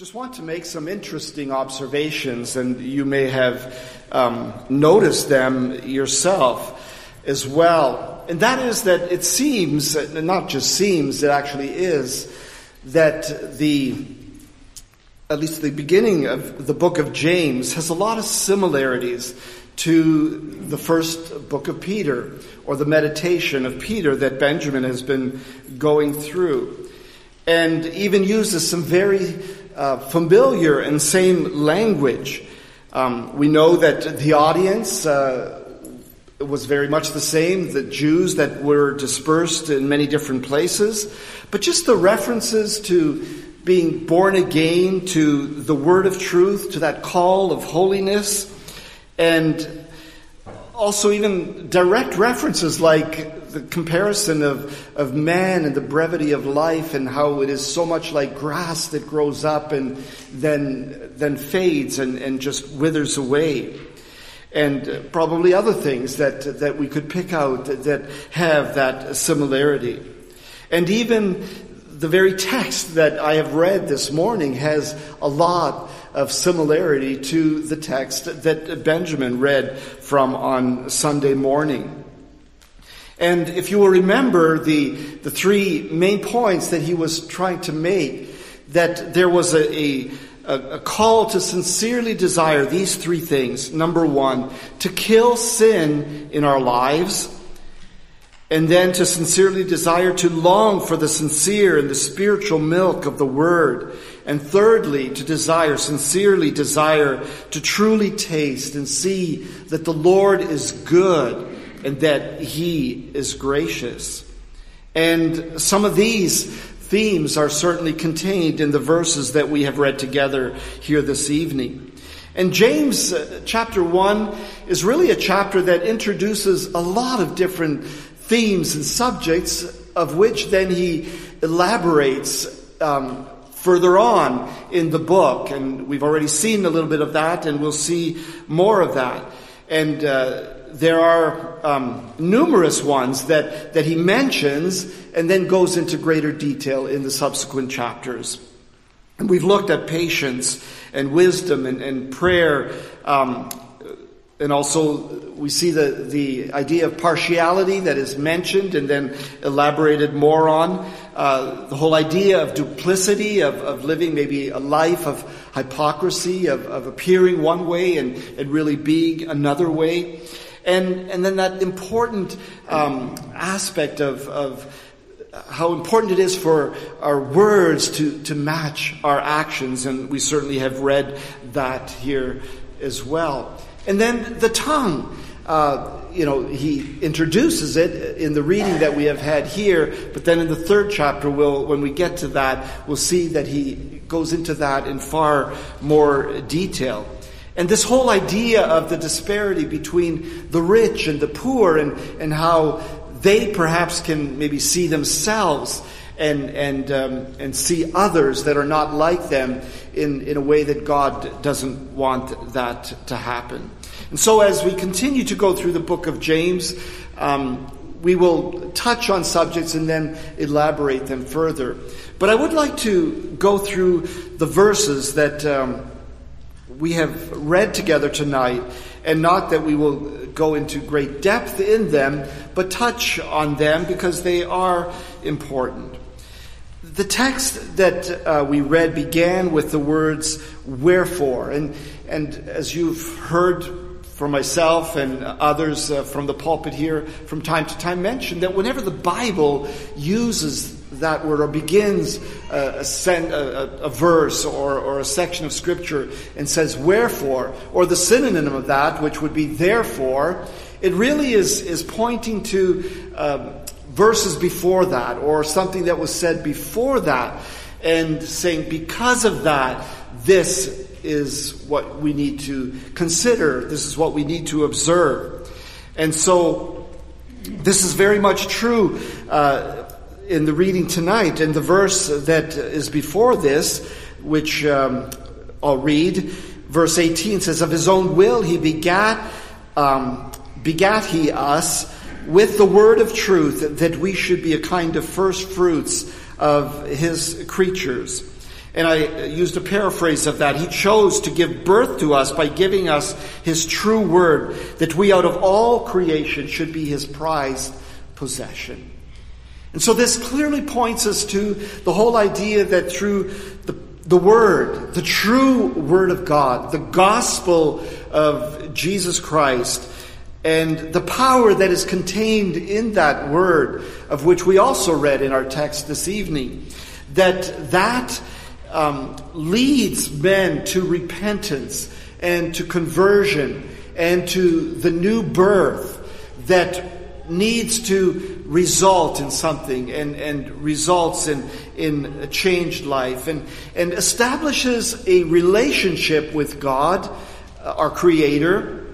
Just want to make some interesting observations, and you may have um, noticed them yourself as well. And that is that it seems, not just seems, it actually is, that the, at least the beginning of the book of James has a lot of similarities to the first book of Peter, or the meditation of Peter that Benjamin has been going through. And even uses some very uh, familiar and same language. Um, we know that the audience uh, was very much the same, the Jews that were dispersed in many different places, but just the references to being born again, to the word of truth, to that call of holiness, and also even direct references like the comparison of, of man and the brevity of life and how it is so much like grass that grows up and then, then fades and, and just withers away. And uh, probably other things that, that we could pick out that, that have that similarity. And even the very text that I have read this morning has a lot of similarity to the text that Benjamin read from on Sunday morning. And if you will remember the, the three main points that he was trying to make, that there was a, a, a call to sincerely desire these three things. Number one, to kill sin in our lives and then to sincerely desire to long for the sincere and the spiritual milk of the Word. And thirdly, to desire, sincerely desire to truly taste and see that the Lord is good and that He is gracious. And some of these themes are certainly contained in the verses that we have read together here this evening. And James uh, chapter 1 is really a chapter that introduces a lot of different themes and subjects of which then he elaborates um, further on in the book. And we've already seen a little bit of that, and we'll see more of that. And uh, there are um, numerous ones that, that he mentions and then goes into greater detail in the subsequent chapters. And we've looked at patience and wisdom and, and prayer um, and also, we see the, the idea of partiality that is mentioned and then elaborated more on. Uh, the whole idea of duplicity, of, of living maybe a life of hypocrisy, of, of appearing one way and, and really being another way. And, and then that important um, aspect of, of how important it is for our words to, to match our actions, and we certainly have read that here as well. And then the tongue. Uh, you know, he introduces it in the reading that we have had here, but then in the third chapter, we'll, when we get to that, we'll see that he goes into that in far more detail. And this whole idea of the disparity between the rich and the poor and, and how they perhaps can maybe see themselves and, and, um, and see others that are not like them in, in a way that God doesn't want that to happen. And so, as we continue to go through the book of James, um, we will touch on subjects and then elaborate them further. But I would like to go through the verses that um, we have read together tonight, and not that we will go into great depth in them, but touch on them because they are important. The text that uh, we read began with the words wherefore. And, and as you've heard from myself and others uh, from the pulpit here from time to time mention that whenever the Bible uses that word or begins a, a, a verse or, or, a section of scripture and says wherefore, or the synonym of that, which would be therefore, it really is, is pointing to um, verses before that or something that was said before that and saying, because of that, this is what we need to consider. This is what we need to observe. And so, this is very much true uh, in the reading tonight. And the verse that is before this, which um, I'll read, verse 18 says, Of his own will he begat, um, begat he us with the word of truth that we should be a kind of first fruits of his creatures. And I used a paraphrase of that. He chose to give birth to us by giving us His true word, that we out of all creation should be His prized possession. And so this clearly points us to the whole idea that through the, the Word, the true Word of God, the gospel of Jesus Christ, and the power that is contained in that Word, of which we also read in our text this evening, that that um, leads men to repentance and to conversion and to the new birth that needs to result in something and, and results in, in a changed life and, and establishes a relationship with God, uh, our Creator,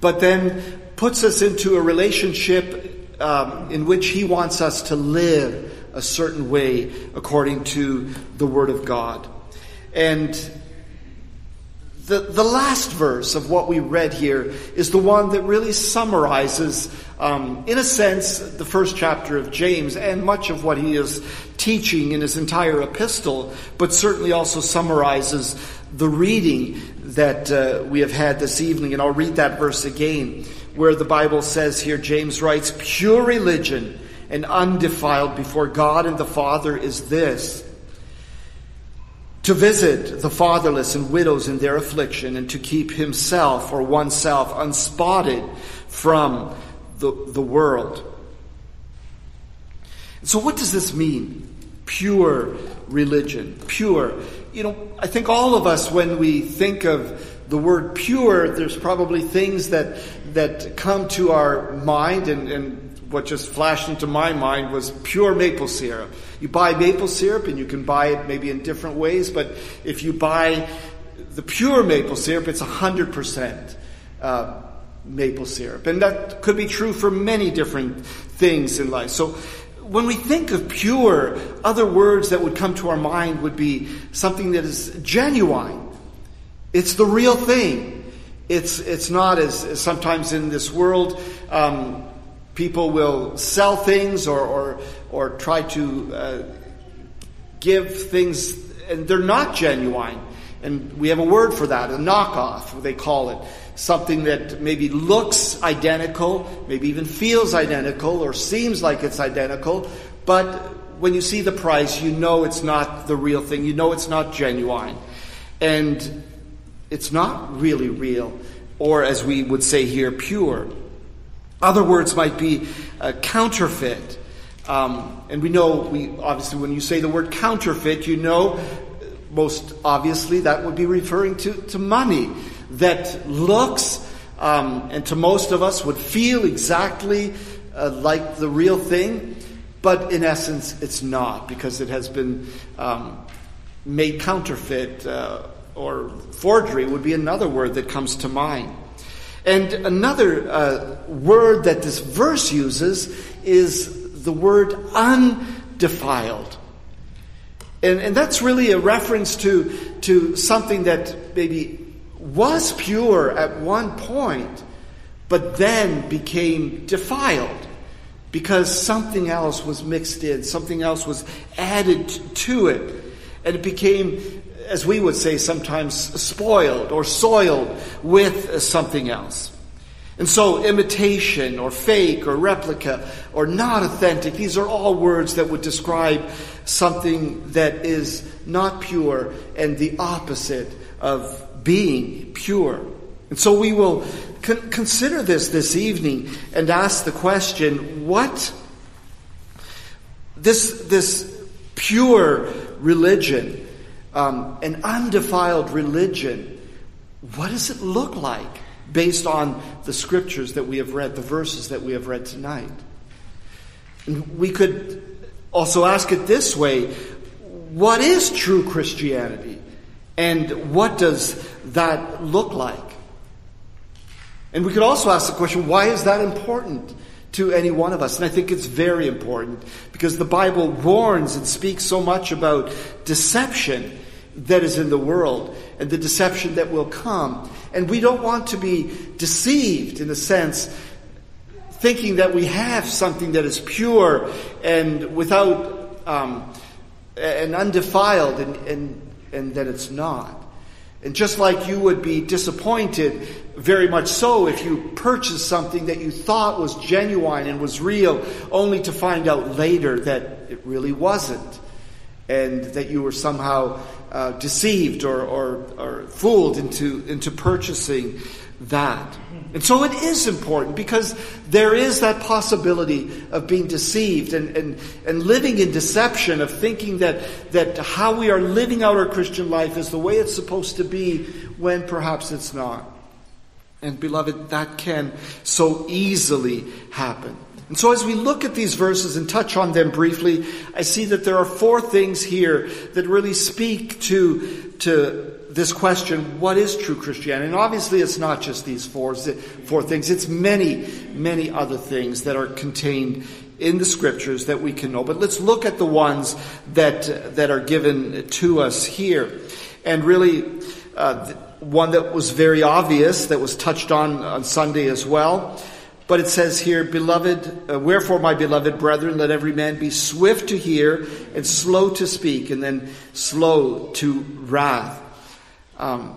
but then puts us into a relationship um, in which He wants us to live a certain way according to the Word of God. And the, the last verse of what we read here is the one that really summarizes, um, in a sense, the first chapter of James and much of what he is teaching in his entire epistle, but certainly also summarizes the reading that uh, we have had this evening. And I'll read that verse again, where the Bible says here, James writes, Pure religion and undefiled before God and the Father is this to visit the fatherless and widows in their affliction, and to keep himself or oneself unspotted from the, the world. So, what does this mean? Pure religion. Pure. You know, I think all of us, when we think of the word pure, there's probably things that, that come to our mind and, and what just flashed into my mind was pure maple syrup. You buy maple syrup and you can buy it maybe in different ways, but if you buy the pure maple syrup, it's 100% uh, maple syrup. And that could be true for many different things in life. So when we think of pure, other words that would come to our mind would be something that is genuine. It's the real thing. It's, it's not as, as sometimes in this world, um, People will sell things or, or, or try to uh, give things, and they're not genuine. And we have a word for that, a knockoff, they call it. Something that maybe looks identical, maybe even feels identical, or seems like it's identical, but when you see the price, you know it's not the real thing. You know it's not genuine. And it's not really real, or as we would say here, pure. Other words might be uh, counterfeit. Um, and we know, we obviously, when you say the word counterfeit, you know, most obviously, that would be referring to, to money that looks, um, and to most of us would feel exactly uh, like the real thing, but in essence, it's not because it has been um, made counterfeit, uh, or forgery would be another word that comes to mind. And another uh, word that this verse uses is the word undefiled. And, and that's really a reference to, to something that maybe was pure at one point, but then became defiled because something else was mixed in, something else was added to it. And it became as we would say sometimes, spoiled or soiled with something else. And so, imitation or fake or replica or not authentic, these are all words that would describe something that is not pure and the opposite of being pure. And so, we will con- consider this this evening and ask the question what this, this pure religion um, an undefiled religion, what does it look like based on the scriptures that we have read, the verses that we have read tonight? And we could also ask it this way what is true Christianity? And what does that look like? And we could also ask the question why is that important? To any one of us. And I think it's very important because the Bible warns and speaks so much about deception that is in the world and the deception that will come. And we don't want to be deceived in the sense, thinking that we have something that is pure and without um, and undefiled, and, and, and that it's not. And just like you would be disappointed, very much so, if you purchased something that you thought was genuine and was real, only to find out later that it really wasn't, and that you were somehow uh, deceived or, or, or fooled into, into purchasing that. And so it is important because there is that possibility of being deceived and, and, and living in deception, of thinking that, that how we are living out our Christian life is the way it's supposed to be when perhaps it's not. And beloved, that can so easily happen. And so as we look at these verses and touch on them briefly, I see that there are four things here that really speak to, to this question, what is true Christianity? And obviously it's not just these four, four things, it's many, many other things that are contained in the scriptures that we can know. But let's look at the ones that, that are given to us here. And really, uh, one that was very obvious, that was touched on on Sunday as well. But it says here, beloved, uh, wherefore, my beloved brethren, let every man be swift to hear and slow to speak, and then slow to wrath. Um,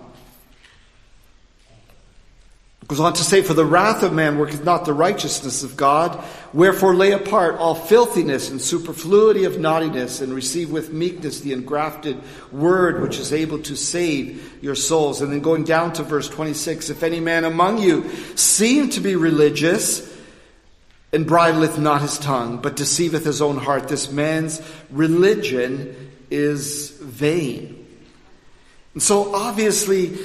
goes on to say, For the wrath of man worketh not the righteousness of God. Wherefore lay apart all filthiness and superfluity of naughtiness, and receive with meekness the engrafted word which is able to save your souls. And then going down to verse 26, If any man among you seem to be religious, and bridleth not his tongue, but deceiveth his own heart, this man's religion is vain. And so obviously,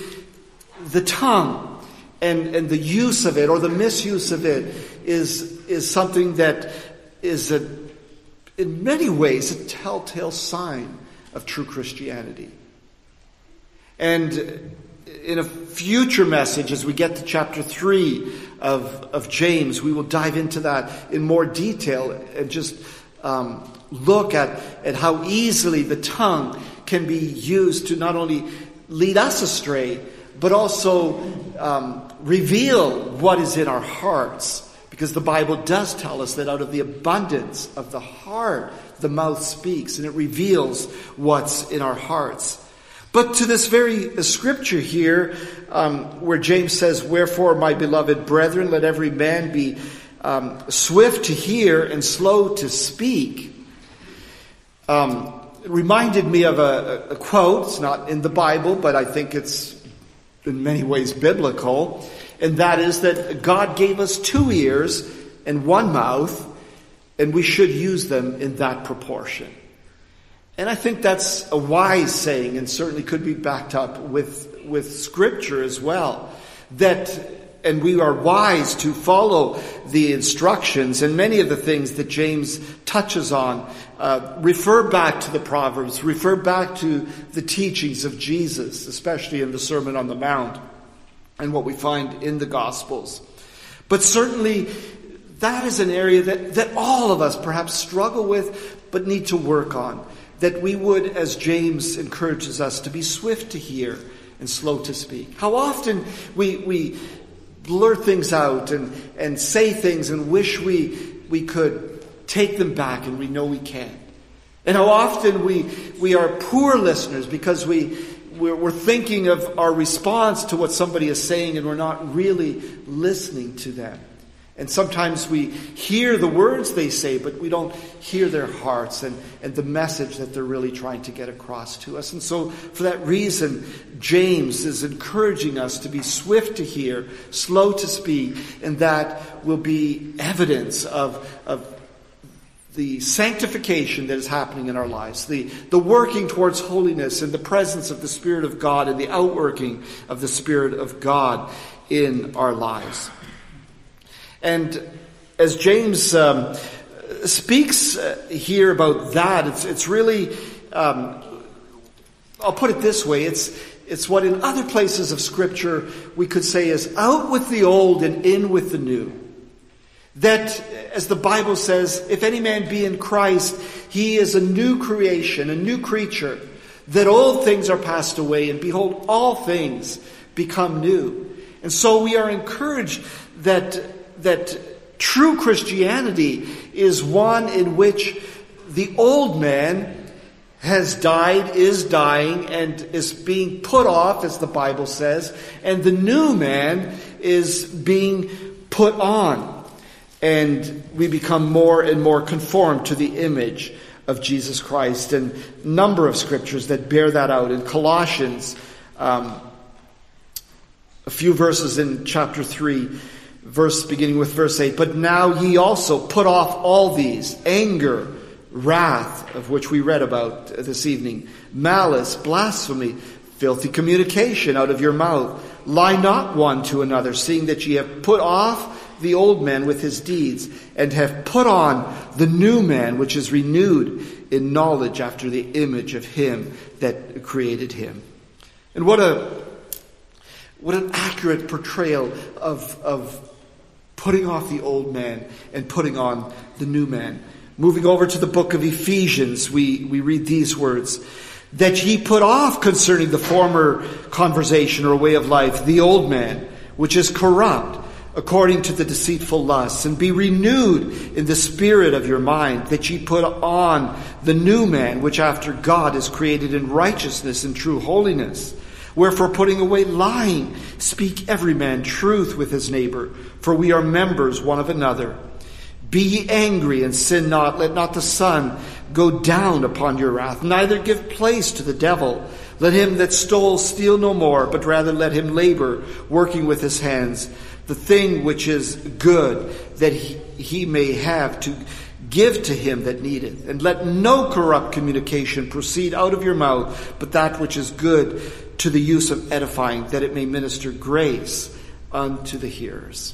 the tongue and, and the use of it or the misuse of it is, is something that is a, in many ways a telltale sign of true Christianity. And in a future message, as we get to chapter 3 of, of James, we will dive into that in more detail and just um, look at, at how easily the tongue can be used to not only lead us astray, but also um, reveal what is in our hearts. Because the Bible does tell us that out of the abundance of the heart, the mouth speaks, and it reveals what's in our hearts. But to this very scripture here, um, where James says, Wherefore, my beloved brethren, let every man be um, swift to hear and slow to speak. Um, reminded me of a, a, quote. It's not in the Bible, but I think it's in many ways biblical. And that is that God gave us two ears and one mouth, and we should use them in that proportion. And I think that's a wise saying and certainly could be backed up with, with scripture as well. That and we are wise to follow the instructions and many of the things that James touches on. Uh, refer back to the Proverbs, refer back to the teachings of Jesus, especially in the Sermon on the Mount and what we find in the Gospels. But certainly, that is an area that, that all of us perhaps struggle with, but need to work on. That we would, as James encourages us, to be swift to hear and slow to speak. How often we, we blur things out and, and say things and wish we, we could take them back and we know we can't. And how often we, we are poor listeners because we, we're, we're thinking of our response to what somebody is saying and we're not really listening to them. And sometimes we hear the words they say, but we don't hear their hearts and, and the message that they're really trying to get across to us. And so, for that reason, James is encouraging us to be swift to hear, slow to speak, and that will be evidence of, of the sanctification that is happening in our lives, the, the working towards holiness and the presence of the Spirit of God and the outworking of the Spirit of God in our lives. And as James um, speaks uh, here about that, it's, it's really, um, I'll put it this way, it's, it's what in other places of Scripture we could say is out with the old and in with the new. That, as the Bible says, if any man be in Christ, he is a new creation, a new creature. That old things are passed away, and behold, all things become new. And so we are encouraged that that true Christianity is one in which the old man has died, is dying, and is being put off, as the Bible says, and the new man is being put on. And we become more and more conformed to the image of Jesus Christ. And number of scriptures that bear that out. In Colossians, um, a few verses in chapter 3, verse beginning with verse 8. But now ye also put off all these anger, wrath, of which we read about this evening, malice, blasphemy, filthy communication out of your mouth. Lie not one to another, seeing that ye have put off the old man with his deeds, and have put on the new man, which is renewed in knowledge after the image of him that created him. And what a what an accurate portrayal of, of putting off the old man and putting on the new man. Moving over to the book of Ephesians, we, we read these words. That ye put off concerning the former conversation or way of life, the old man, which is corrupt, according to the deceitful lusts, and be renewed in the spirit of your mind, that ye put on the new man, which after God is created in righteousness and true holiness. Wherefore, putting away lying, speak every man truth with his neighbor, for we are members one of another. Be ye angry and sin not. Let not the sun go down upon your wrath. Neither give place to the devil. Let him that stole steal no more, but rather let him labor, working with his hands, the thing which is good, that he, he may have to give to him that needeth. And let no corrupt communication proceed out of your mouth, but that which is good to the use of edifying, that it may minister grace unto the hearers.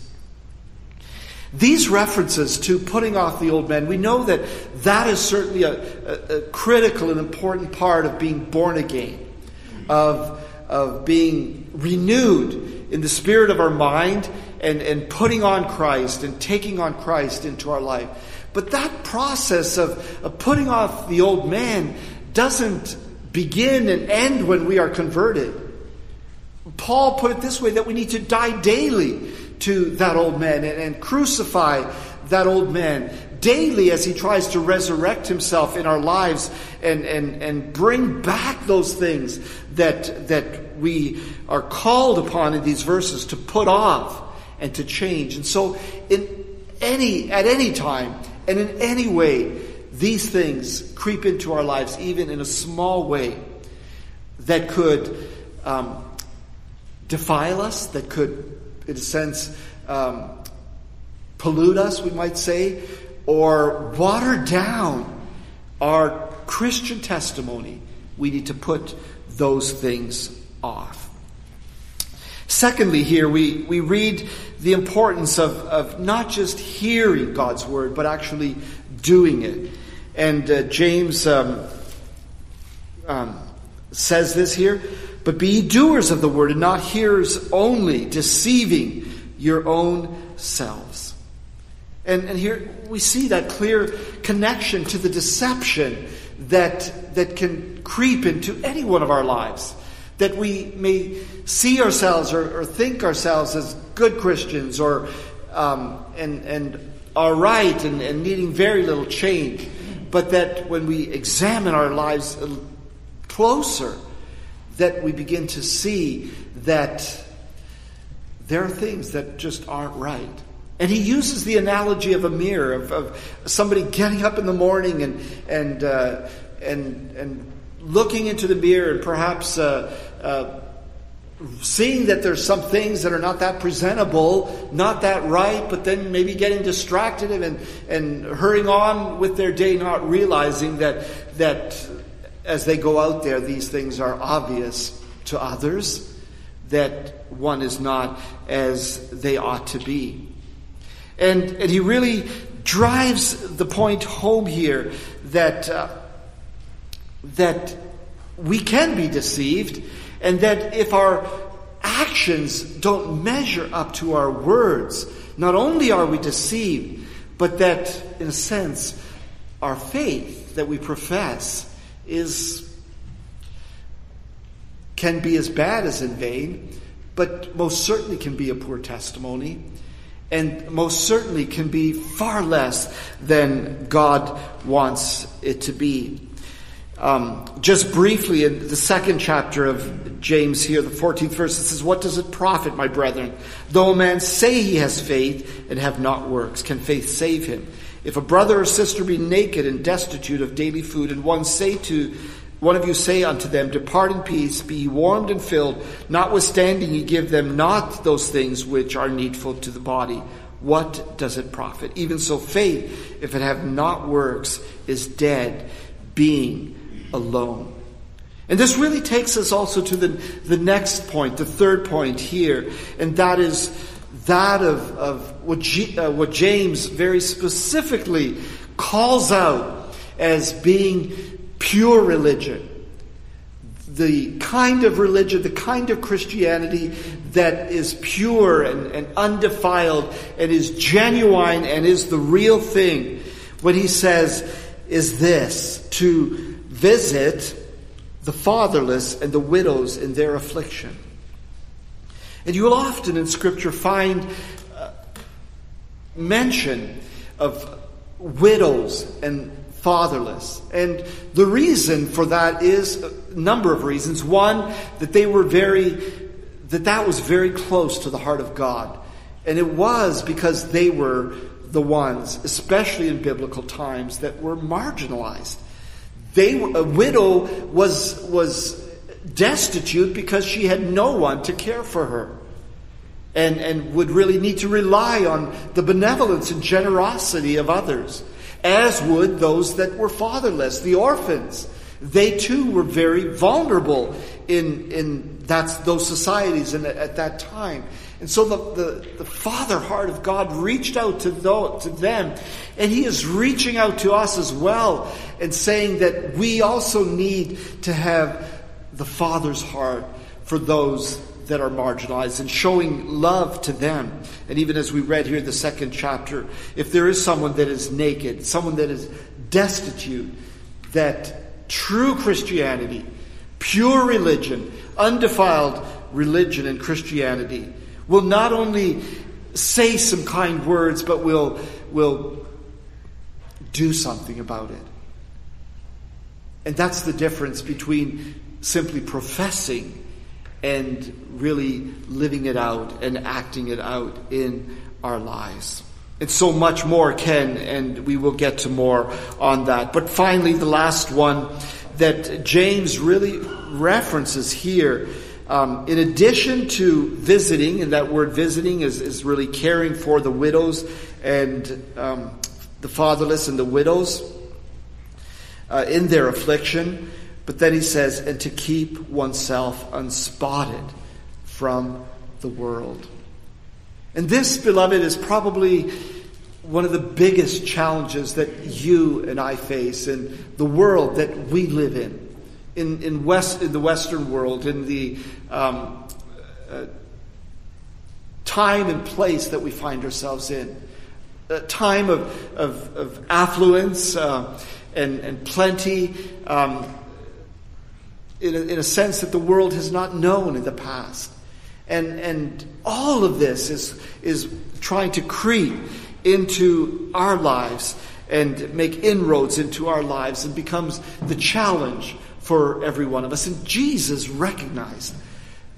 These references to putting off the old man, we know that that is certainly a, a, a critical and important part of being born again, of, of being renewed in the spirit of our mind and, and putting on Christ and taking on Christ into our life. But that process of, of putting off the old man doesn't begin and end when we are converted. Paul put it this way that we need to die daily to that old man and, and crucify that old man daily as he tries to resurrect himself in our lives and, and, and bring back those things that, that we are called upon in these verses to put off and to change. And so in any, at any time and in any way, these things creep into our lives, even in a small way, that could um, defile us, that could in a sense, um, pollute us, we might say, or water down our Christian testimony, we need to put those things off. Secondly, here we, we read the importance of, of not just hearing God's word, but actually doing it. And uh, James um, um, says this here but be doers of the word and not hearers only, deceiving your own selves. And, and here we see that clear connection to the deception that, that can creep into any one of our lives. That we may see ourselves or, or think ourselves as good Christians or um, and, and are right and, and needing very little change. But that when we examine our lives closer, that we begin to see that there are things that just aren't right. And he uses the analogy of a mirror, of, of somebody getting up in the morning and, and, uh, and, and looking into the mirror and perhaps uh, uh, seeing that there's some things that are not that presentable, not that right, but then maybe getting distracted and, and hurrying on with their day, not realizing that, that as they go out there, these things are obvious to others, that one is not as they ought to be. And, and he really drives the point home here that, uh, that we can be deceived, and that if our actions don't measure up to our words, not only are we deceived, but that, in a sense, our faith that we profess is can be as bad as in vain, but most certainly can be a poor testimony, and most certainly can be far less than God wants it to be. Um, just briefly, in the second chapter of James here, the 14th verse, it says, What does it profit, my brethren, though a man say he has faith and have not works? Can faith save him? If a brother or sister be naked and destitute of daily food, and one say to one of you say unto them, Depart in peace, be warmed and filled, notwithstanding ye give them not those things which are needful to the body, what does it profit? Even so, faith, if it have not works, is dead, being alone. And this really takes us also to the, the next point, the third point here, and that is that of, of what, G, uh, what James very specifically calls out as being pure religion. The kind of religion, the kind of Christianity that is pure and, and undefiled and is genuine and is the real thing. What he says is this to visit the fatherless and the widows in their affliction. And you will often in Scripture find uh, mention of widows and fatherless. And the reason for that is a number of reasons. One, that they were very, that that was very close to the heart of God. And it was because they were the ones, especially in biblical times, that were marginalized. They, a widow was, was destitute because she had no one to care for her. And, and would really need to rely on the benevolence and generosity of others, as would those that were fatherless, the orphans. They too were very vulnerable in, in that's, those societies and at that time. And so the, the, the, Father heart of God reached out to, to them, and He is reaching out to us as well, and saying that we also need to have the Father's heart for those that are marginalized and showing love to them. And even as we read here the second chapter, if there is someone that is naked, someone that is destitute, that true Christianity, pure religion, undefiled religion and Christianity will not only say some kind words, but will, will do something about it. And that's the difference between simply professing and really living it out and acting it out in our lives. And so much more can, and we will get to more on that. But finally, the last one that James really references here um, in addition to visiting, and that word visiting is, is really caring for the widows and um, the fatherless and the widows uh, in their affliction, but then he says, and to keep oneself unspotted from the world. And this, beloved, is probably one of the biggest challenges that you and I face in the world that we live in in, in, West, in the Western world, in the um, uh, time and place that we find ourselves in. A time of, of, of affluence uh, and, and plenty, um, in, a, in a sense that the world has not known in the past. And, and all of this is, is trying to creep into our lives and make inroads into our lives and becomes the challenge for every one of us. And Jesus recognized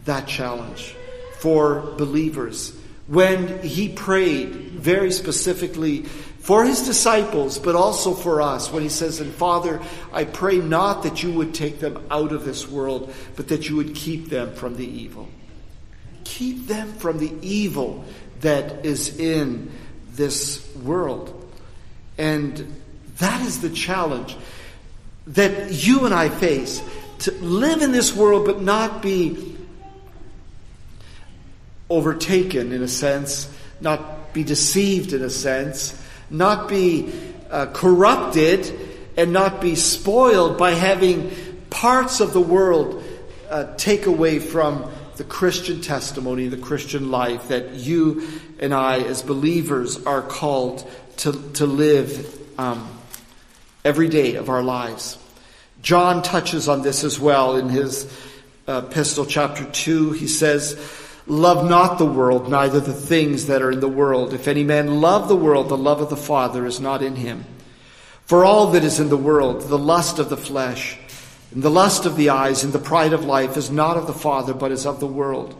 that challenge for believers when he prayed very specifically for his disciples, but also for us, when he says, And Father, I pray not that you would take them out of this world, but that you would keep them from the evil. Keep them from the evil that is in this world. And that is the challenge that you and I face to live in this world but not be overtaken in a sense, not be deceived in a sense, not be uh, corrupted, and not be spoiled by having parts of the world uh, take away from the Christian testimony, the Christian life that you and I, as believers, are called to, to live. Um, every day of our lives. John touches on this as well in his uh, epistle, chapter 2. He says, Love not the world, neither the things that are in the world. If any man love the world, the love of the Father is not in him. For all that is in the world, the lust of the flesh, And the lust of the eyes and the pride of life is not of the Father, but is of the world.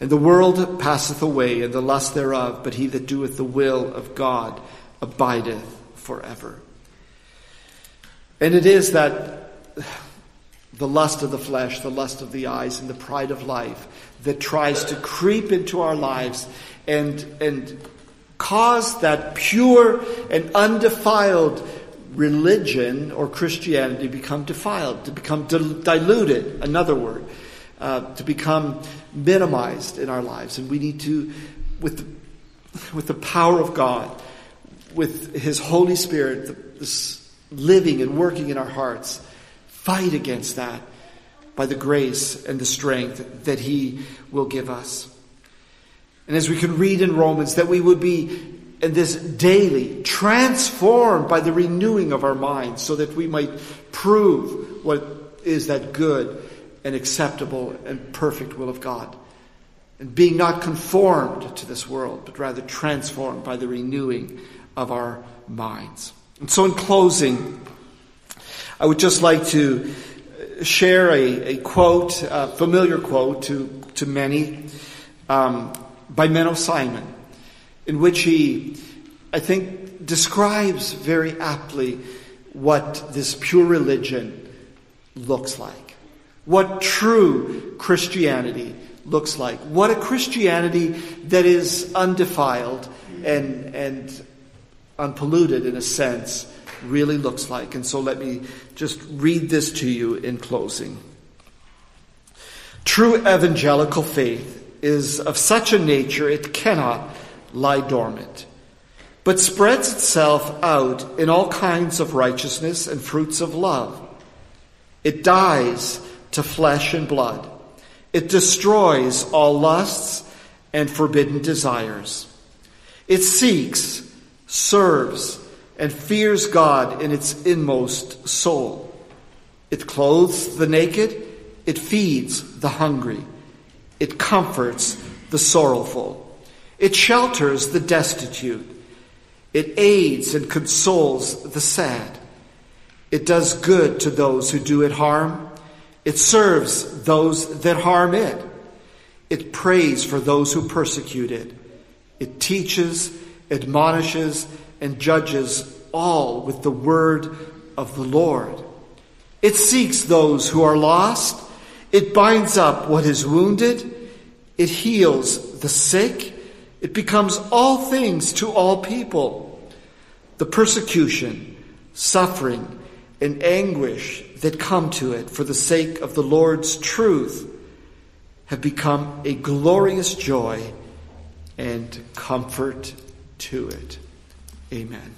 And the world passeth away, and the lust thereof, but he that doeth the will of God abideth forever. And it is that the lust of the flesh, the lust of the eyes, and the pride of life that tries to creep into our lives and, and cause that pure and undefiled religion or Christianity become defiled, to become diluted, another word, uh, to become minimized in our lives. And we need to, with the, with the power of God, with His Holy Spirit, this living and working in our hearts, fight against that by the grace and the strength that He will give us. And as we can read in Romans, that we would be in this daily, transformed by the renewing of our minds, so that we might prove what is that good and acceptable and perfect will of God. And being not conformed to this world, but rather transformed by the renewing of our minds. And so, in closing, I would just like to share a, a quote, a familiar quote to, to many, um, by Menno Simon in which he, I think, describes very aptly what this pure religion looks like, what true Christianity looks like, what a Christianity that is undefiled and, and unpolluted in a sense really looks like. And so let me just read this to you in closing. True evangelical faith is of such a nature it cannot lie dormant, but spreads itself out in all kinds of righteousness and fruits of love. It dies to flesh and blood. It destroys all lusts and forbidden desires. It seeks, serves, and fears God in its inmost soul. It clothes the naked. It feeds the hungry. It comforts the sorrowful. It shelters the destitute. It aids and consoles the sad. It does good to those who do it harm. It serves those that harm it. It prays for those who persecute it. It teaches, admonishes, and judges all with the word of the Lord. It seeks those who are lost. It binds up what is wounded. It heals the sick it becomes all things to all people. The persecution, suffering, and anguish that come to it for the sake of the Lord's truth have become a glorious joy and comfort to it. Amen.